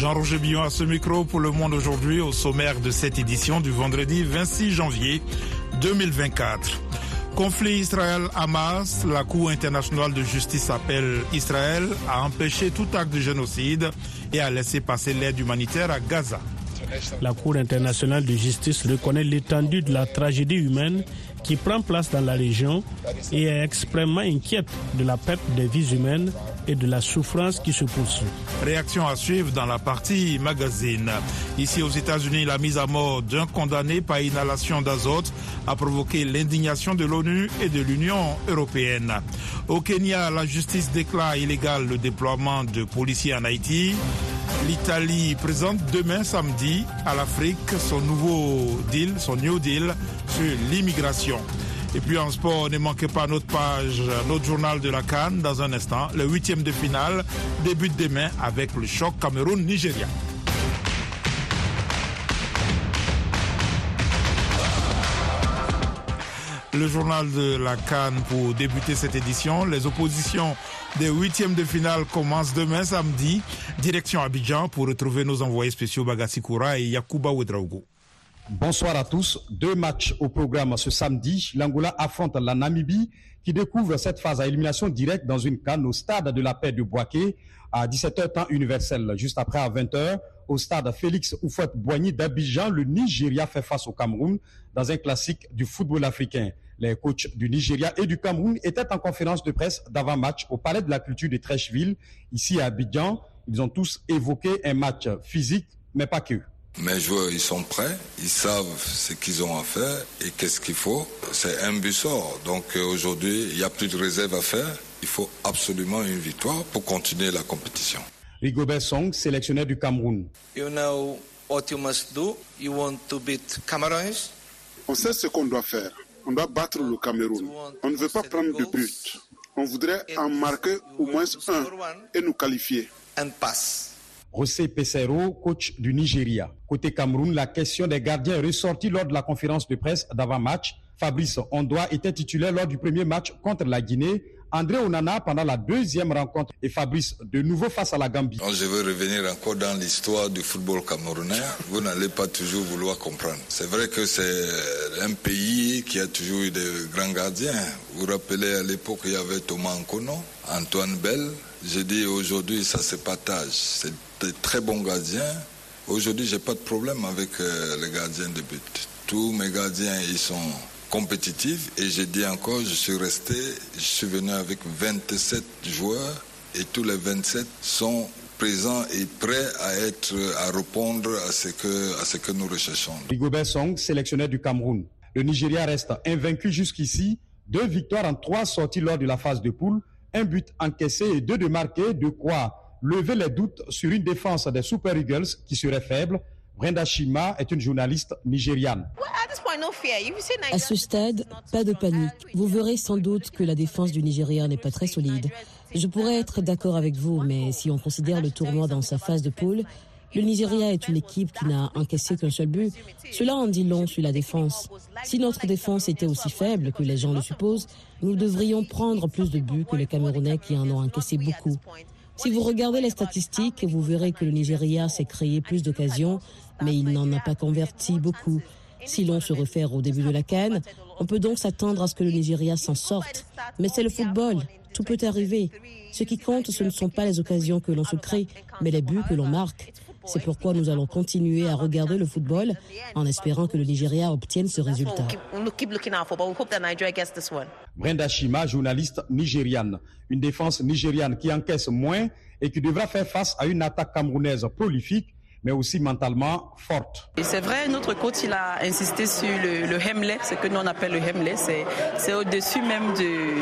Jean-Roger Billon à ce micro pour Le Monde aujourd'hui au sommaire de cette édition du vendredi 26 janvier 2024. Conflit Israël-Hamas, la Cour internationale de justice appelle Israël à empêcher tout acte de génocide et à laisser passer l'aide humanitaire à Gaza. La Cour internationale de justice reconnaît l'étendue de la tragédie humaine qui prend place dans la région et est extrêmement inquiète de la perte des vies humaines et de la souffrance qui se poursuit. Réaction à suivre dans la partie magazine. Ici aux États-Unis, la mise à mort d'un condamné par inhalation d'azote a provoqué l'indignation de l'ONU et de l'Union européenne. Au Kenya, la justice déclare illégal le déploiement de policiers en Haïti. L'Italie présente demain samedi à l'Afrique son nouveau deal, son New Deal sur l'immigration. Et puis en sport, ne manquez pas notre page, notre journal de la Cannes dans un instant. Le huitième de finale débute demain avec le choc Cameroun-Nigeria. Le journal de la Cannes pour débuter cette édition. Les oppositions des huitièmes de finale commencent demain samedi. Direction Abidjan pour retrouver nos envoyés spéciaux Bagassi Koura et Yakuba Ouedraogo. Bonsoir à tous. Deux matchs au programme ce samedi. L'Angola affronte la Namibie qui découvre cette phase à élimination directe dans une canne au stade de la paix de Boaké à 17h temps universel. Juste après à 20h, au stade Félix Oufouette-Boigny d'Abidjan, le Nigeria fait face au Cameroun dans un classique du football africain. Les coachs du Nigeria et du Cameroun étaient en conférence de presse d'avant-match au Palais de la Culture de Trècheville, ici à Abidjan. Ils ont tous évoqué un match physique, mais pas que. Mes joueurs, ils sont prêts, ils savent ce qu'ils ont à faire et qu'est-ce qu'il faut. C'est un but sort. Donc aujourd'hui, il n'y a plus de réserve à faire. Il faut absolument une victoire pour continuer la compétition. Rigobert Song, sélectionneur du Cameroun. You know what you must do? You want to beat Cameroons. On sait ce qu'on doit faire. On doit battre le Cameroun. On ne veut pas prendre de but. On voudrait en marquer au moins un et nous qualifier. And pass. José Pesero, coach du Nigeria. Côté Cameroun, la question des gardiens est ressortie lors de la conférence de presse d'avant-match. Fabrice Ondoa était titulaire lors du premier match contre la Guinée. André Onana pendant la deuxième rencontre et Fabrice de nouveau face à la Gambie. Je veux revenir encore dans l'histoire du football camerounais. Vous n'allez pas toujours vouloir comprendre. C'est vrai que c'est un pays qui a toujours eu de grands gardiens. Vous vous rappelez à l'époque, il y avait Thomas Nkono, Antoine Bell. Je dis aujourd'hui, ça se partage. C'est de très bons gardiens. Aujourd'hui, j'ai pas de problème avec les gardiens de but. Tous mes gardiens, ils sont compétitifs et j'ai dit encore, je suis resté, je suis venu avec 27 joueurs et tous les 27 sont présents et prêts à être, à répondre à ce que, à ce que nous recherchons. Rigobert Song, sélectionneur du Cameroun. Le Nigeria reste invaincu jusqu'ici. Deux victoires en trois sorties lors de la phase de poule, un but encaissé et deux de marqués, de quoi lever les doutes sur une défense des Super Eagles qui serait faible. Brenda Shima est une journaliste nigériane. À ce stade, pas de panique. Vous verrez sans doute que la défense du Nigeria n'est pas très solide. Je pourrais être d'accord avec vous, mais si on considère le tournoi dans sa phase de poule, le Nigeria est une équipe qui n'a encaissé qu'un seul but. Cela en dit long sur la défense. Si notre défense était aussi faible que les gens le supposent, nous devrions prendre plus de buts que les Camerounais qui en ont encaissé beaucoup. Si vous regardez les statistiques, vous verrez que le Nigeria s'est créé plus d'occasions, mais il n'en a pas converti beaucoup. Si l'on se réfère au début de la canne, on peut donc s'attendre à ce que le Nigeria s'en sorte. Mais c'est le football, tout peut arriver. Ce qui compte, ce ne sont pas les occasions que l'on se crée, mais les buts que l'on marque. C'est pourquoi nous allons continuer à regarder le football en espérant que le Nigeria obtienne ce résultat. Brenda Shima, journaliste nigériane. Une défense nigériane qui encaisse moins et qui devra faire face à une attaque camerounaise prolifique mais aussi mentalement forte. C'est vrai, notre coach il a insisté sur le, le Hemley, ce que nous on appelle le Hemley, c'est au-dessus même du,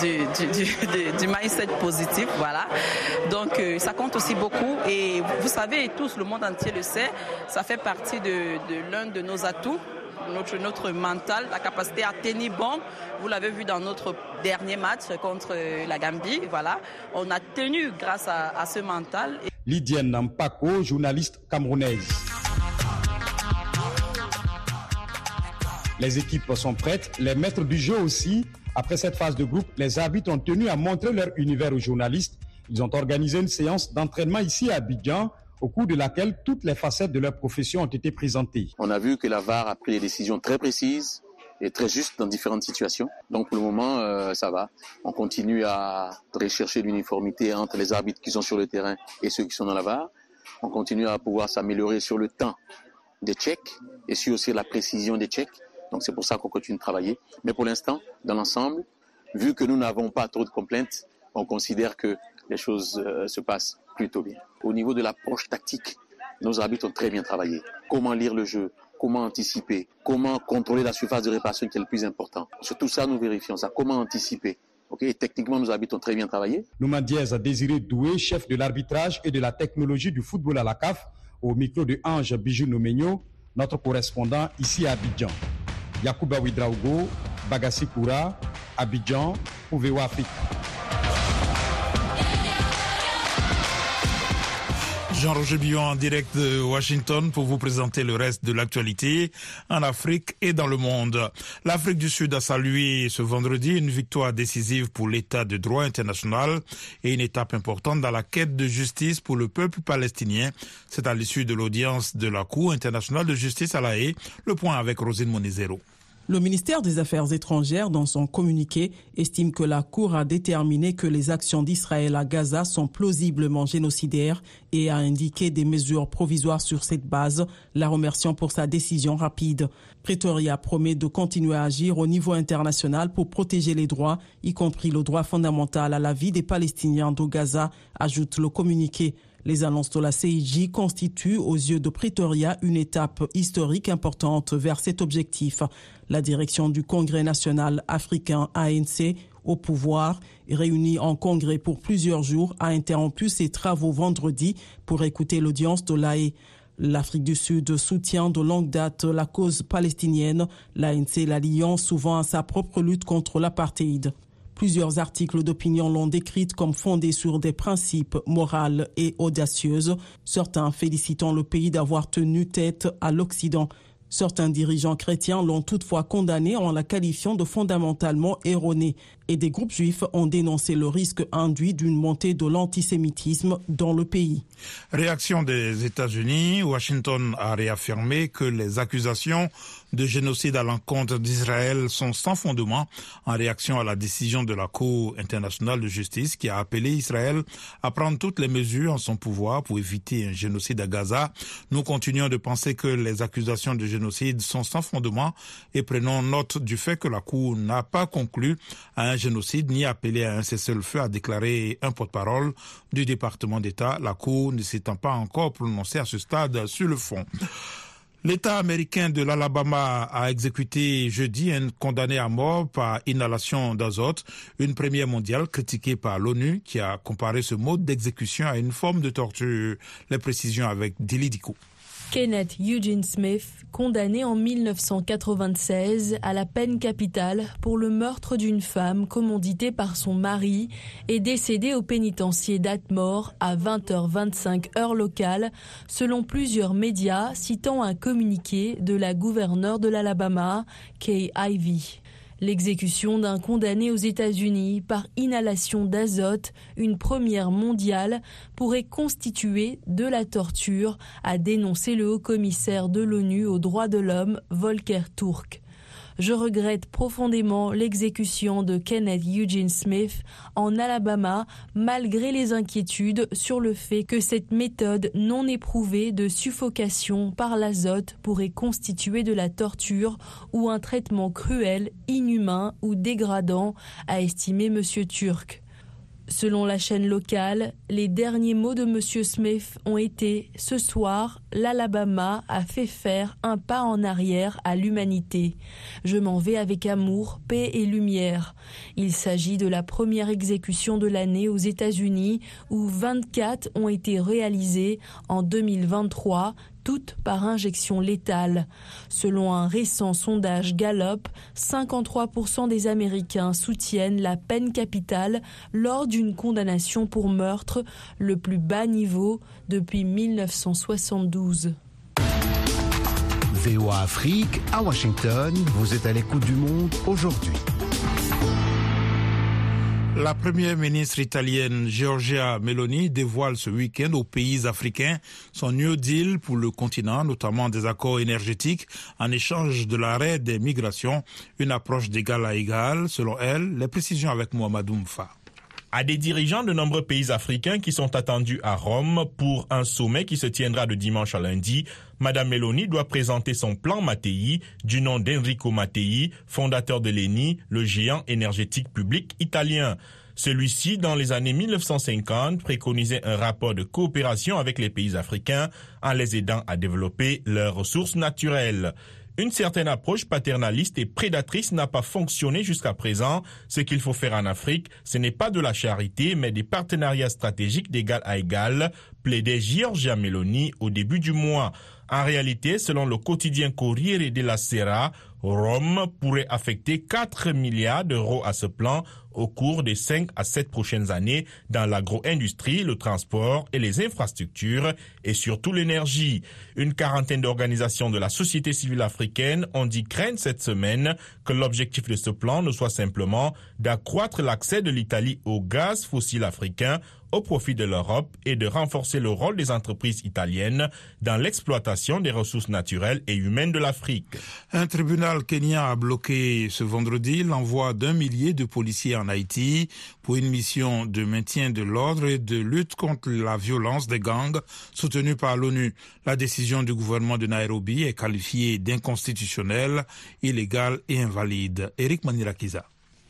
du, du, du, mindset positif, voilà. Donc euh, ça compte aussi beaucoup et vous savez, tous, le monde entier le sait, ça fait partie de, de l'un de nos atouts notre, notre mental, la capacité à tenir bon. Vous l'avez vu dans notre dernier match contre la Gambie. Voilà, on a tenu grâce à, à ce mental. Lydienne Nampako, journaliste camerounaise. Les équipes sont prêtes, les maîtres du jeu aussi. Après cette phase de groupe, les arbitres ont tenu à montrer leur univers aux journalistes. Ils ont organisé une séance d'entraînement ici à Abidjan au cours de laquelle toutes les facettes de leur profession ont été présentées. On a vu que la VAR a pris des décisions très précises et très justes dans différentes situations. Donc pour le moment, euh, ça va. On continue à rechercher l'uniformité entre les arbitres qui sont sur le terrain et ceux qui sont dans la VAR. On continue à pouvoir s'améliorer sur le temps des checks et sur aussi la précision des checks. Donc c'est pour ça qu'on continue de travailler. Mais pour l'instant, dans l'ensemble, vu que nous n'avons pas trop de complaintes, on considère que les choses euh, se passent plutôt bien. Au niveau de l'approche tactique, nos arbitres ont très bien travaillé. Comment lire le jeu, comment anticiper, comment contrôler la surface de réparation qui est le plus important. Sur tout ça, nous vérifions ça. Comment anticiper Okay, techniquement, nos arbitres ont très bien travaillé. Nouma Diaz a désiré doué, chef de l'arbitrage et de la technologie du football à la CAF, au micro de Ange Bijou Nomenyo, notre correspondant ici à Abidjan. Yacouba Ouidraogo, Bagassi Koura, Abidjan, pour Afrique. Jean-Roger Billon en direct de Washington pour vous présenter le reste de l'actualité en Afrique et dans le monde. L'Afrique du Sud a salué ce vendredi une victoire décisive pour l'état de droit international et une étape importante dans la quête de justice pour le peuple palestinien. C'est à l'issue de l'audience de la Cour internationale de justice à La Haye. Le point avec Rosine Monizero. Le ministère des Affaires étrangères, dans son communiqué, estime que la Cour a déterminé que les actions d'Israël à Gaza sont plausiblement génocidaires et a indiqué des mesures provisoires sur cette base, la remerciant pour sa décision rapide. Pretoria promet de continuer à agir au niveau international pour protéger les droits, y compris le droit fondamental à la vie des Palestiniens de Gaza, ajoute le communiqué. Les annonces de la CIJ constituent aux yeux de Pretoria une étape historique importante vers cet objectif. La direction du Congrès national africain ANC au pouvoir, réunie en congrès pour plusieurs jours, a interrompu ses travaux vendredi pour écouter l'audience de l'AE. L'Afrique du Sud soutient de longue date la cause palestinienne. L'ANC l'alliant souvent à sa propre lutte contre l'apartheid. Plusieurs articles d'opinion l'ont décrite comme fondée sur des principes moraux et audacieuses, certains félicitant le pays d'avoir tenu tête à l'Occident. Certains dirigeants chrétiens l'ont toutefois condamné en la qualifiant de fondamentalement erronée et des groupes juifs ont dénoncé le risque induit d'une montée de l'antisémitisme dans le pays. Réaction des États-Unis, Washington a réaffirmé que les accusations de génocide à l'encontre d'Israël sont sans fondement en réaction à la décision de la Cour internationale de justice qui a appelé Israël à prendre toutes les mesures en son pouvoir pour éviter un génocide à Gaza. Nous continuons de penser que les accusations de génocide sont sans fondement et prenons note du fait que la Cour n'a pas conclu à un génocide ni appelé à un cessez-le-feu, a déclaré un porte-parole du département d'État, la Cour ne s'étant pas encore prononcée à ce stade sur le fond. L'État américain de l'Alabama a exécuté jeudi un condamné à mort par inhalation d'azote, une première mondiale critiquée par l'ONU qui a comparé ce mode d'exécution à une forme de torture. Les précisions avec Dilly Kenneth Eugene Smith, condamné en 1996 à la peine capitale pour le meurtre d'une femme commanditée par son mari, est décédé au pénitencier d'Atmore à 20h25 heure locale, selon plusieurs médias citant un communiqué de la gouverneure de l'Alabama, Kay Ivey. L'exécution d'un condamné aux États-Unis par inhalation d'azote, une première mondiale, pourrait constituer de la torture, a dénoncé le haut-commissaire de l'ONU aux droits de l'homme, Volker Turk. Je regrette profondément l'exécution de Kenneth Eugene Smith en Alabama malgré les inquiétudes sur le fait que cette méthode non éprouvée de suffocation par l'azote pourrait constituer de la torture ou un traitement cruel, inhumain ou dégradant, a estimé M. Turk. Selon la chaîne locale, les derniers mots de M. Smith ont été Ce soir, l'Alabama a fait faire un pas en arrière à l'humanité. Je m'en vais avec amour, paix et lumière. Il s'agit de la première exécution de l'année aux États-Unis où 24 ont été réalisées en 2023, toutes par injection létale. Selon un récent sondage Gallup, 53% des Américains soutiennent la peine capitale lors d'une condamnation pour meurtre, le plus bas niveau depuis 1972. VOA Afrique, à Washington, vous êtes à l'écoute du monde aujourd'hui. La première ministre italienne Giorgia Meloni dévoile ce week-end aux pays africains son New Deal pour le continent, notamment des accords énergétiques en échange de l'arrêt des migrations, une approche d'égal à égal, selon elle. Les précisions avec Mohamedou Mfa à des dirigeants de nombreux pays africains qui sont attendus à Rome pour un sommet qui se tiendra de dimanche à lundi. Madame Meloni doit présenter son plan Mattei du nom d'Enrico Mattei, fondateur de l'ENI, le géant énergétique public italien. Celui-ci, dans les années 1950, préconisait un rapport de coopération avec les pays africains en les aidant à développer leurs ressources naturelles. Une certaine approche paternaliste et prédatrice n'a pas fonctionné jusqu'à présent. Ce qu'il faut faire en Afrique, ce n'est pas de la charité, mais des partenariats stratégiques d'égal à égal, plaidait Giorgia Meloni au début du mois. En réalité, selon le quotidien Corriere della Sera, Rome pourrait affecter 4 milliards d'euros à ce plan au cours des 5 à 7 prochaines années dans l'agro-industrie, le transport et les infrastructures et surtout l'énergie. Une quarantaine d'organisations de la société civile africaine ont dit craindre cette semaine que l'objectif de ce plan ne soit simplement d'accroître l'accès de l'Italie au gaz fossile africain au profit de l'Europe et de renforcer le rôle des entreprises italiennes dans l'exploitation des ressources naturelles et humaines de l'Afrique. Un tribunal kenyan a bloqué ce vendredi l'envoi d'un millier de policiers en Haïti pour une mission de maintien de l'ordre et de lutte contre la violence des gangs soutenue par l'ONU. La décision du gouvernement de Nairobi est qualifiée d'inconstitutionnelle, illégale et invalide. Eric Manirakiza.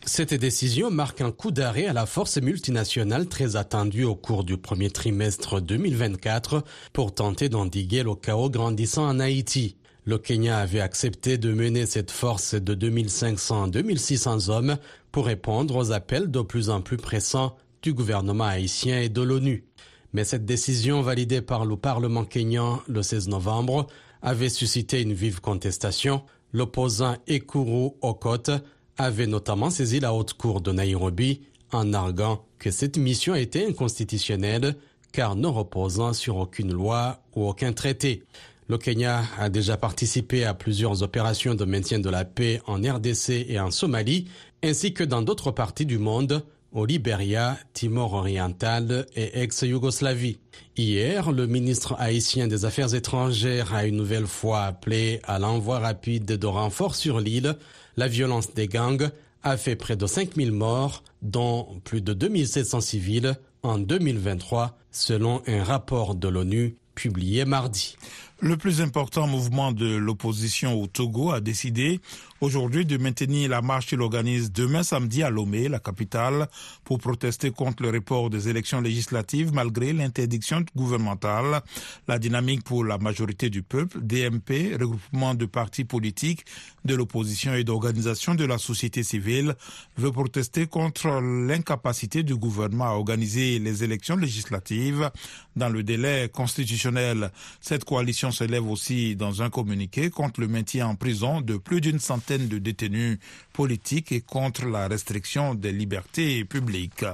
Cette décision marque un coup d'arrêt à la force multinationale très attendue au cours du premier trimestre 2024 pour tenter d'endiguer le chaos grandissant en Haïti. Le Kenya avait accepté de mener cette force de 2500 2600 hommes pour répondre aux appels de plus en plus pressants du gouvernement haïtien et de l'ONU. Mais cette décision validée par le Parlement kenyan le 16 novembre avait suscité une vive contestation. L'opposant Ekuru Okot avait notamment saisi la haute cour de Nairobi en arguant que cette mission était inconstitutionnelle car ne reposant sur aucune loi ou aucun traité. Le Kenya a déjà participé à plusieurs opérations de maintien de la paix en RDC et en Somalie, ainsi que dans d'autres parties du monde, au Libéria, Timor oriental et ex-Yougoslavie. Hier, le ministre haïtien des Affaires étrangères a une nouvelle fois appelé à l'envoi rapide de renforts sur l'île la violence des gangs a fait près de 5000 morts, dont plus de 2700 civils en 2023, selon un rapport de l'ONU publié mardi. Le plus important mouvement de l'opposition au Togo a décidé aujourd'hui de maintenir la marche qu'il organise demain samedi à Lomé, la capitale, pour protester contre le report des élections législatives malgré l'interdiction gouvernementale. La dynamique pour la majorité du peuple, DMP, regroupement de partis politiques, de l'opposition et d'organisations de la société civile, veut protester contre l'incapacité du gouvernement à organiser les élections législatives dans le délai constitutionnel. Cette coalition s'élève aussi dans un communiqué contre le maintien en prison de plus d'une centaine de détenus politiques et contre la restriction des libertés publiques.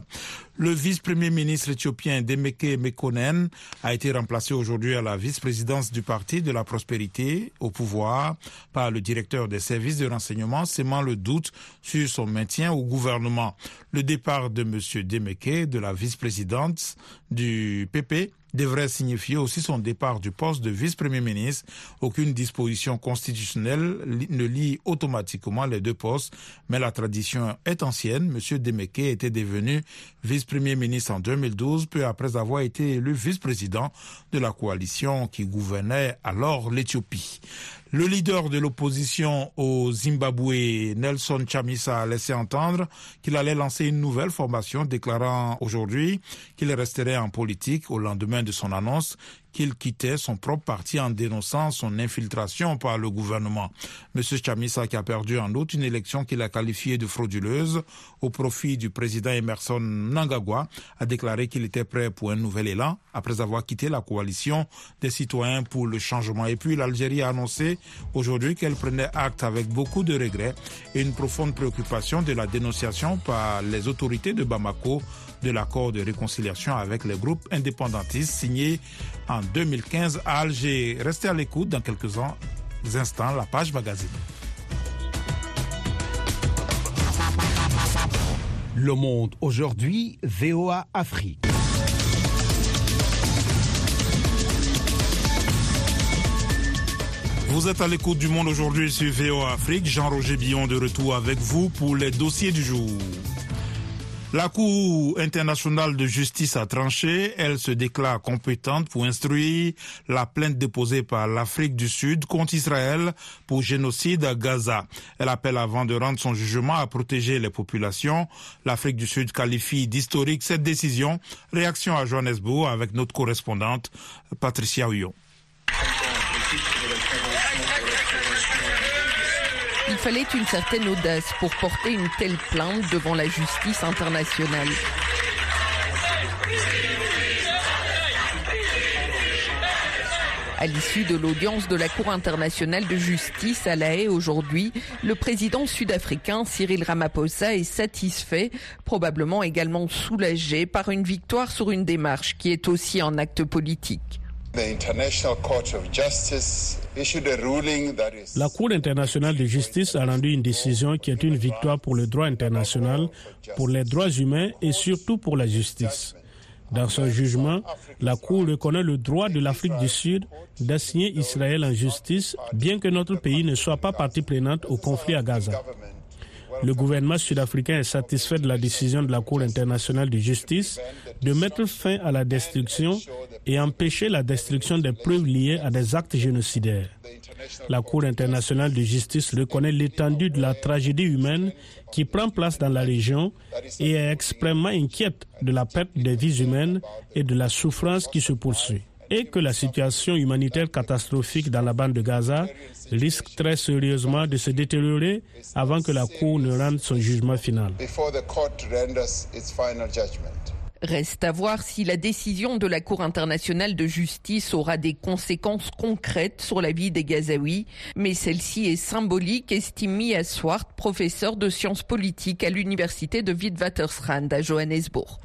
Le vice-premier ministre éthiopien Demeke Mekonnen a été remplacé aujourd'hui à la vice-présidence du Parti de la Prospérité au pouvoir par le directeur des services de renseignement, sémant le doute sur son maintien au gouvernement. Le départ de M. Demeke de la vice-présidence du PP devrait signifier aussi son départ du poste de vice-premier ministre. Aucune disposition constitutionnelle ne lie automatiquement les deux postes, mais la tradition est ancienne. M. Demeke était devenu vice-premier ministre en 2012, peu après avoir été élu vice-président de la coalition qui gouvernait alors l'Éthiopie. Le leader de l'opposition au Zimbabwe, Nelson Chamisa, a laissé entendre qu'il allait lancer une nouvelle formation, déclarant aujourd'hui qu'il resterait en politique au lendemain de son annonce qu'il quittait son propre parti en dénonçant son infiltration par le gouvernement. M. Chamisa, qui a perdu en août une élection qu'il a qualifiée de frauduleuse au profit du président Emerson Nangagwa, a déclaré qu'il était prêt pour un nouvel élan après avoir quitté la coalition des citoyens pour le changement. Et puis l'Algérie a annoncé aujourd'hui qu'elle prenait acte avec beaucoup de regrets et une profonde préoccupation de la dénonciation par les autorités de Bamako de l'accord de réconciliation avec les groupes indépendantistes signé en 2015 à Alger. Restez à l'écoute dans quelques instants, la page magazine. Le Monde aujourd'hui, VOA Afrique. Vous êtes à l'écoute du monde aujourd'hui sur VOA Afrique. Jean-Roger Billon de retour avec vous pour les dossiers du jour. La Cour internationale de justice a tranché. Elle se déclare compétente pour instruire la plainte déposée par l'Afrique du Sud contre Israël pour génocide à Gaza. Elle appelle avant de rendre son jugement à protéger les populations. L'Afrique du Sud qualifie d'historique cette décision. Réaction à Johannesburg avec notre correspondante Patricia Huyon. Il fallait une certaine audace pour porter une telle plainte devant la justice internationale. À l'issue de l'audience de la Cour internationale de justice à La Haye aujourd'hui, le président sud-africain Cyril Ramaphosa est satisfait, probablement également soulagé par une victoire sur une démarche qui est aussi un acte politique. La Cour internationale de justice a rendu une décision qui est une victoire pour le droit international, pour les droits humains et surtout pour la justice. Dans son jugement, la Cour reconnaît le droit de l'Afrique du Sud d'assigner Israël en justice, bien que notre pays ne soit pas partie prenante au conflit à Gaza. Le gouvernement sud-africain est satisfait de la décision de la Cour internationale de justice de mettre fin à la destruction et empêcher la destruction des preuves liées à des actes génocidaires. La Cour internationale de justice reconnaît l'étendue de la tragédie humaine qui prend place dans la région et est extrêmement inquiète de la perte des vies humaines et de la souffrance qui se poursuit et que la situation humanitaire catastrophique dans la bande de Gaza risque très sérieusement de se détériorer avant que la Cour ne rende son jugement final. Reste à voir si la décision de la Cour internationale de justice aura des conséquences concrètes sur la vie des Gazaouis, mais celle-ci est symbolique, estime Mia Swart, professeur de sciences politiques à l'université de Witwatersrand à Johannesburg.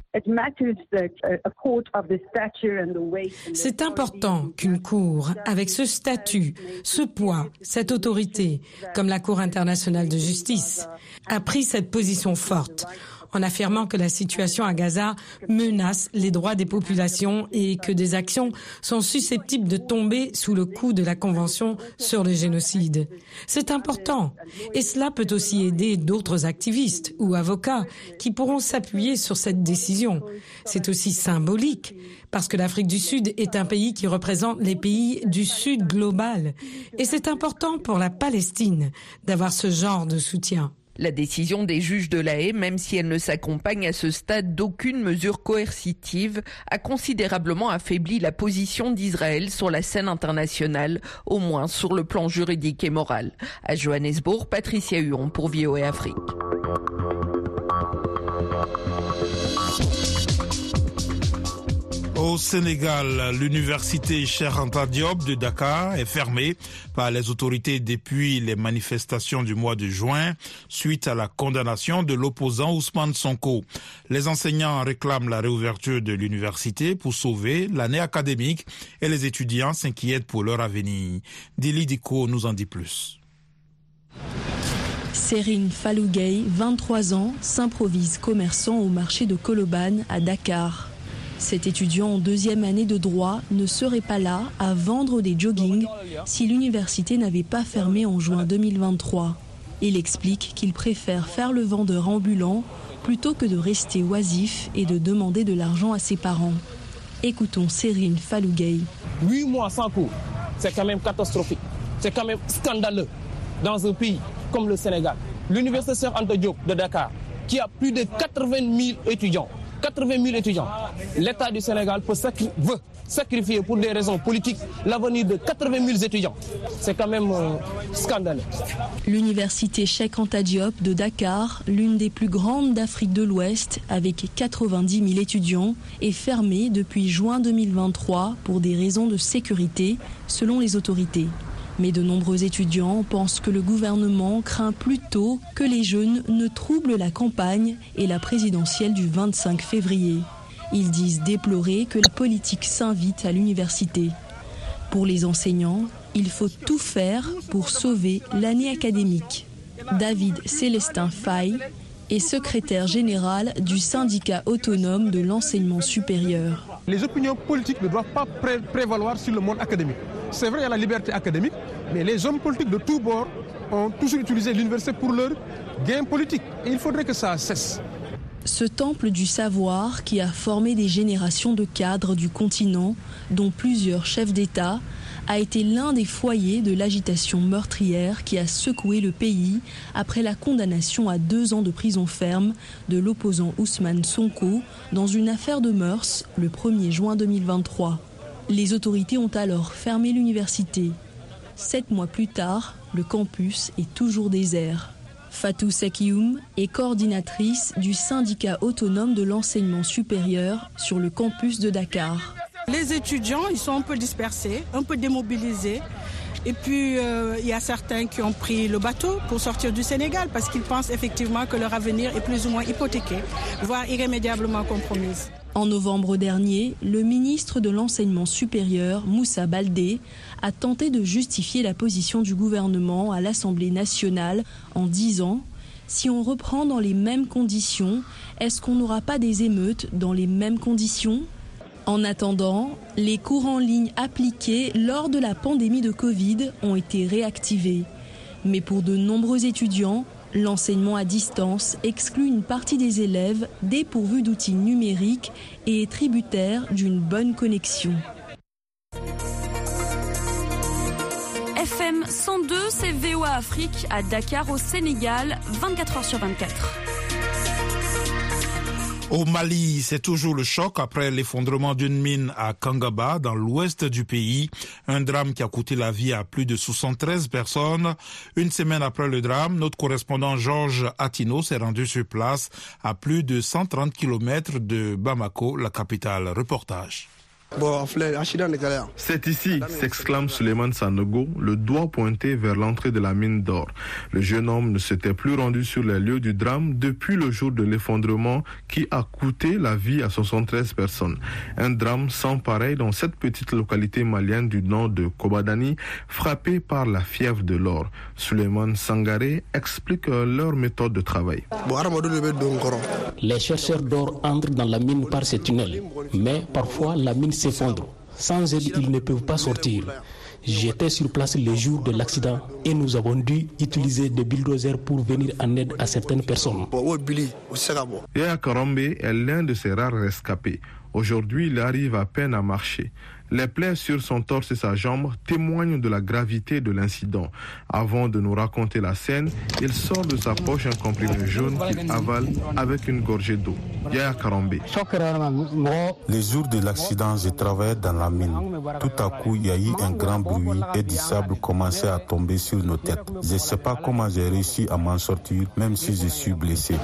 C'est important qu'une cour, avec ce statut, ce poids, cette autorité, comme la Cour internationale de justice, a pris cette position forte en affirmant que la situation à Gaza menace les droits des populations et que des actions sont susceptibles de tomber sous le coup de la Convention sur le génocide. C'est important et cela peut aussi aider d'autres activistes ou avocats qui pourront s'appuyer sur cette décision. C'est aussi symbolique parce que l'Afrique du Sud est un pays qui représente les pays du Sud global et c'est important pour la Palestine d'avoir ce genre de soutien. La décision des juges de la haie, même si elle ne s'accompagne à ce stade d'aucune mesure coercitive, a considérablement affaibli la position d'Israël sur la scène internationale, au moins sur le plan juridique et moral. À Johannesburg, Patricia Huon pour VOA Afrique. Au Sénégal, l'université Anta Diop de Dakar est fermée par les autorités depuis les manifestations du mois de juin suite à la condamnation de l'opposant Ousmane Sonko. Les enseignants réclament la réouverture de l'université pour sauver l'année académique et les étudiants s'inquiètent pour leur avenir. Dili Diko nous en dit plus. Serine Falougueil, 23 ans, s'improvise commerçant au marché de Koloban à Dakar. Cet étudiant en deuxième année de droit ne serait pas là à vendre des joggings si l'université n'avait pas fermé en juin 2023. Il explique qu'il préfère faire le vendeur ambulant plutôt que de rester oisif et de demander de l'argent à ses parents. Écoutons Serine Falougueil. Huit mois sans cours, c'est quand même catastrophique. C'est quand même scandaleux dans un pays comme le Sénégal. L'université Sœur Diop de Dakar, qui a plus de 80 000 étudiants, 80 000 étudiants. L'État du Sénégal peut veut sacrifier pour des raisons politiques l'avenir de 80 000 étudiants. C'est quand même euh, scandaleux. L'université Cheikh Anta Diop de Dakar, l'une des plus grandes d'Afrique de l'Ouest, avec 90 000 étudiants, est fermée depuis juin 2023 pour des raisons de sécurité, selon les autorités. Mais de nombreux étudiants pensent que le gouvernement craint plutôt que les jeunes ne troublent la campagne et la présidentielle du 25 février. Ils disent déplorer que la politique s'invite à l'université. Pour les enseignants, il faut tout faire pour sauver l'année académique. David Célestin Fay est secrétaire général du syndicat autonome de l'enseignement supérieur. Les opinions politiques ne doivent pas prévaloir sur le monde académique. C'est vrai, il y a la liberté académique, mais les hommes politiques de tous bords ont toujours utilisé l'université pour leur gain politique. Il faudrait que ça cesse. Ce temple du savoir qui a formé des générations de cadres du continent, dont plusieurs chefs d'État, a été l'un des foyers de l'agitation meurtrière qui a secoué le pays après la condamnation à deux ans de prison ferme de l'opposant Ousmane Sonko dans une affaire de mœurs le 1er juin 2023. Les autorités ont alors fermé l'université. Sept mois plus tard, le campus est toujours désert. Fatou Sekioum est coordinatrice du syndicat autonome de l'enseignement supérieur sur le campus de Dakar. Les étudiants, ils sont un peu dispersés, un peu démobilisés. Et puis, euh, il y a certains qui ont pris le bateau pour sortir du Sénégal parce qu'ils pensent effectivement que leur avenir est plus ou moins hypothéqué, voire irrémédiablement compromis. En novembre dernier, le ministre de l'Enseignement supérieur, Moussa Baldé, a tenté de justifier la position du gouvernement à l'Assemblée nationale en disant si on reprend dans les mêmes conditions, est-ce qu'on n'aura pas des émeutes dans les mêmes conditions? En attendant, les cours en ligne appliqués lors de la pandémie de Covid ont été réactivés. Mais pour de nombreux étudiants, L'enseignement à distance exclut une partie des élèves dépourvus d'outils numériques et est tributaire d'une bonne connexion. FM 102, c'est VOA Afrique à Dakar au Sénégal, 24 h sur 24. Au Mali, c'est toujours le choc après l'effondrement d'une mine à Kangaba, dans l'ouest du pays. Un drame qui a coûté la vie à plus de 73 personnes. Une semaine après le drame, notre correspondant Georges Atino s'est rendu sur place à plus de 130 km de Bamako, la capitale. Reportage. C'est ici, s'exclame Suleiman Sanogo, le doigt pointé vers l'entrée de la mine d'or. Le jeune homme ne s'était plus rendu sur les lieux du drame depuis le jour de l'effondrement qui a coûté la vie à 73 personnes. Un drame sans pareil dans cette petite localité malienne du nord de Kobadani, frappée par la fièvre de l'or. Suleiman Sangaré explique leur méthode de travail. Les chercheurs d'or entrent dans la mine par ces tunnels, mais parfois la mine s'effondre. Sans aide, ils ne peuvent pas sortir. J'étais sur place le jour de l'accident et nous avons dû utiliser des bulldozers pour venir en aide à certaines personnes. Yaya Karambe est l'un de ces rares rescapés. Aujourd'hui, il arrive à peine à marcher. Les plaies sur son torse et sa jambe témoignent de la gravité de l'incident. Avant de nous raconter la scène, il sort de sa poche un comprimé jaune qu'il avale avec une gorgée d'eau. Yaya Karambe. Les jours de l'accident, je travaillais dans la mine. Tout à coup, il y a eu un grand bruit et du sable commençait à tomber sur nos têtes. Je ne sais pas comment j'ai réussi à m'en sortir, même si je suis blessé.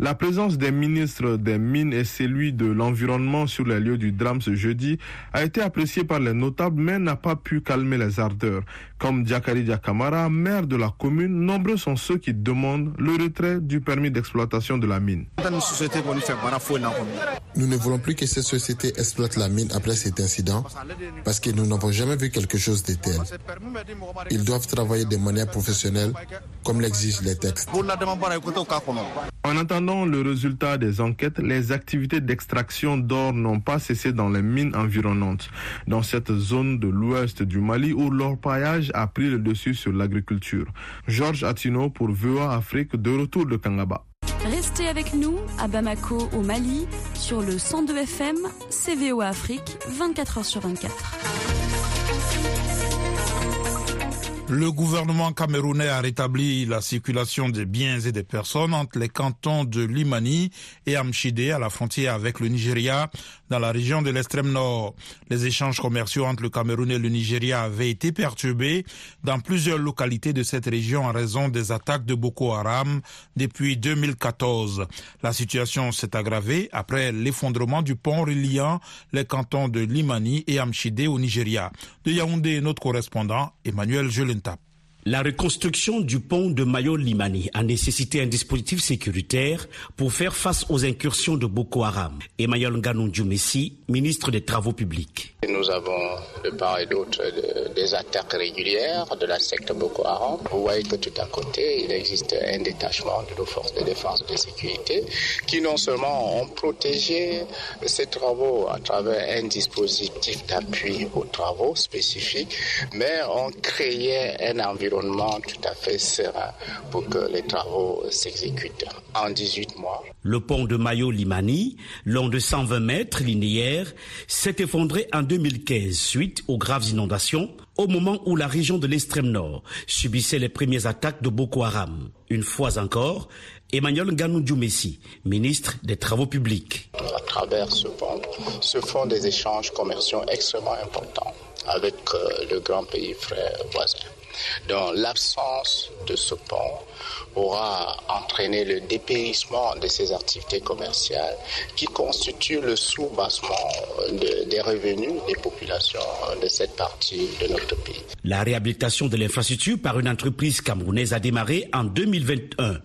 La présence des ministres des mines et celui de l'environnement sur les lieux du drame ce jeudi a été apprécié par les notables mais n'a pas pu calmer les ardeurs. Comme Diakari Diakamara, maire de la commune, nombreux sont ceux qui demandent le retrait du permis d'exploitation de la mine. Nous ne voulons plus que cette société exploite la mine après cet incident parce que nous n'avons jamais vu quelque chose de tel. Ils doivent travailler de manière professionnelle comme l'exigent les textes. En attendant le résultat des enquêtes, les activités d'extraction d'or n'ont pas cessé dans les mines environnantes. Dans cette zone de l'ouest du Mali où l'orpaillage a pris le dessus sur l'agriculture. Georges Atino pour VOA Afrique de retour de Kangaba. Restez avec nous à Bamako au Mali sur le 102 FM CVO Afrique 24 h sur 24. Le gouvernement camerounais a rétabli la circulation des biens et des personnes entre les cantons de Limani et Amchide à la frontière avec le Nigeria dans la région de l'extrême nord. Les échanges commerciaux entre le Cameroun et le Nigeria avaient été perturbés dans plusieurs localités de cette région en raison des attaques de Boko Haram depuis 2014. La situation s'est aggravée après l'effondrement du pont reliant les cantons de Limani et Amchide au Nigeria. De Yaoundé, notre correspondant Emmanuel Jelin. La reconstruction du pont de Mayo-Limani a nécessité un dispositif sécuritaire pour faire face aux incursions de Boko Haram. Emmanuel Nganou ministre des Travaux publics. Nous avons de part et d'autre des attaques régulières de la secte Boko Haram. Vous voyez que tout à côté, il existe un détachement de nos forces de défense et de sécurité qui non seulement ont protégé ces travaux à travers un dispositif d'appui aux travaux spécifiques, mais ont créé un environnement tout à fait serein pour que les travaux s'exécutent en 18 mois. Le pont de Mayo-Limani, long de 120 mètres linéaires, s'est effondré en 2015 suite aux graves inondations au moment où la région de l'extrême nord subissait les premières attaques de Boko Haram. Une fois encore, Emmanuel Nganou Messi, ministre des Travaux publics. À travers ce pont se font des échanges commerciaux extrêmement importants avec euh, le grand pays frère voisin. Dans l'absence de ce pont aura entraîné le dépérissement de ces activités commerciales qui constituent le sous-bassement des revenus des populations de cette partie de notre pays. La réhabilitation de l'infrastructure par une entreprise camerounaise a démarré en 2021.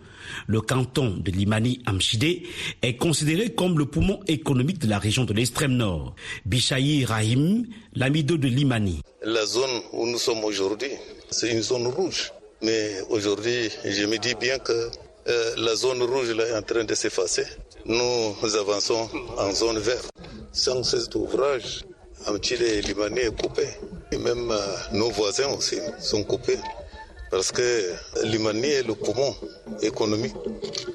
Le canton de Limani Amchide est considéré comme le poumon économique de la région de l'extrême nord. Bichayi Rahim, l'amido de Limani. La zone où nous sommes aujourd'hui, c'est une zone rouge. Mais aujourd'hui, je me dis bien que euh, la zone rouge là, est en train de s'effacer. Nous avançons en zone verte. Sans cet ouvrage, Amchide et Limani est coupé. Et même euh, nos voisins aussi sont coupés parce que Limani est le poumon économique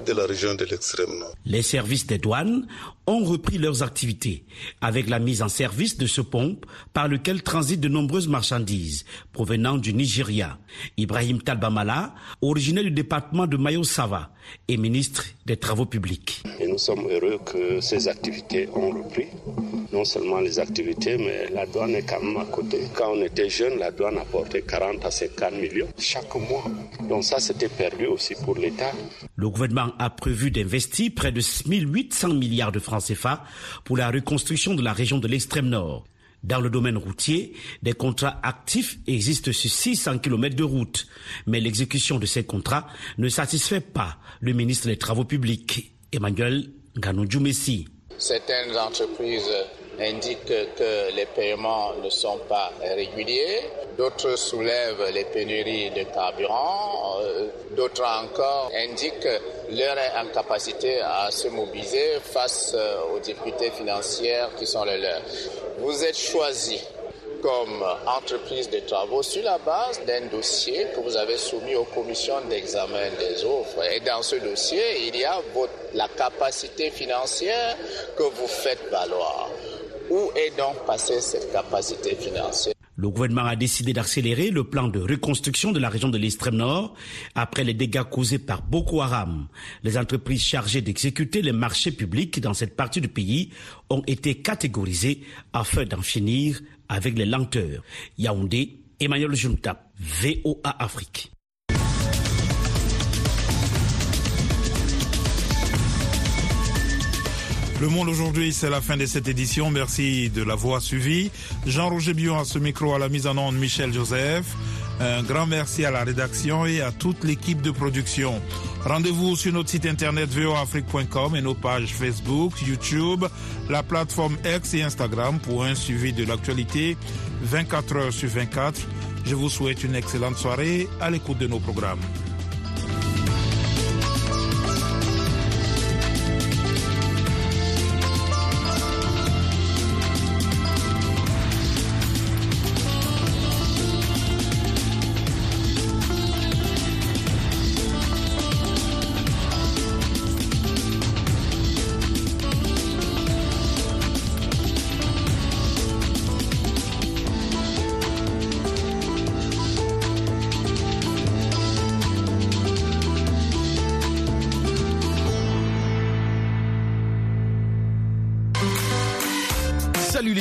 de la région de l'extrême nord. Les services des douanes ont repris leurs activités avec la mise en service de ce pont par lequel transitent de nombreuses marchandises provenant du Nigeria. Ibrahim Talbamala, originaire du département de Mayo-Sava et ministre des Travaux publics. Et nous sommes heureux que ces activités ont repris. Non seulement les activités, mais la douane est quand même à côté. Quand on était jeune, la douane apportait 40 à 50 millions chaque mois. Donc ça, c'était perdu aussi pour l'État. Le gouvernement a prévu d'investir près de 1800 milliards de francs CFA pour la reconstruction de la région de l'extrême nord. Dans le domaine routier, des contrats actifs existent sur 600 km de route, mais l'exécution de ces contrats ne satisfait pas le ministre des Travaux publics, Emmanuel Ganou Messi. Certaines entreprises indiquent que les paiements ne sont pas réguliers, d'autres soulèvent les pénuries de carburant, d'autres encore indiquent leur incapacité à se mobiliser face aux difficultés financières qui sont les leurs. Vous êtes choisi comme entreprise de travaux sur la base d'un dossier que vous avez soumis aux commissions d'examen des offres. Et dans ce dossier, il y a votre, la capacité financière que vous faites valoir. Où est donc passée cette capacité financière le gouvernement a décidé d'accélérer le plan de reconstruction de la région de l'extrême nord après les dégâts causés par Boko Haram. Les entreprises chargées d'exécuter les marchés publics dans cette partie du pays ont été catégorisées afin d'en finir avec les lenteurs. Yaoundé, Emmanuel Junta, VOA Afrique. Le Monde aujourd'hui, c'est la fin de cette édition. Merci de l'avoir suivi. Jean-Roger Bion à ce micro, à la mise en onde, Michel Joseph. Un grand merci à la rédaction et à toute l'équipe de production. Rendez-vous sur notre site internet voafrique.com et nos pages Facebook, YouTube, la plateforme X et Instagram pour un suivi de l'actualité 24 heures sur 24. Je vous souhaite une excellente soirée à l'écoute de nos programmes.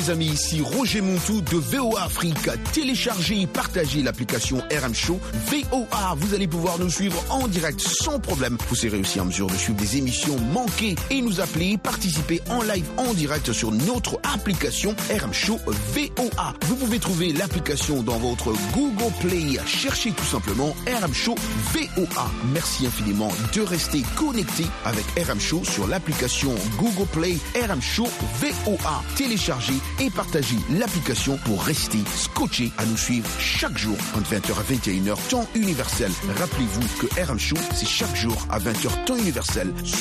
Les amis, ici Roger Montou de VOA Afrique. Téléchargez et partagez l'application RM Show VOA. Vous allez pouvoir nous suivre en direct sans problème. Vous serez aussi en mesure de suivre des émissions manquées et nous appeler, participer en live en direct sur notre application RM Show VOA. Vous pouvez trouver l'application dans votre Google Play. Cherchez tout simplement RM Show VOA. Merci infiniment de rester connecté avec RM Show sur l'application Google Play RM Show VOA. Téléchargez téléchargez et partagez l'application pour rester scotché à nous suivre chaque jour entre 20h à 21h, temps universel. Rappelez-vous que RM Show, c'est chaque jour à 20h, temps universel sur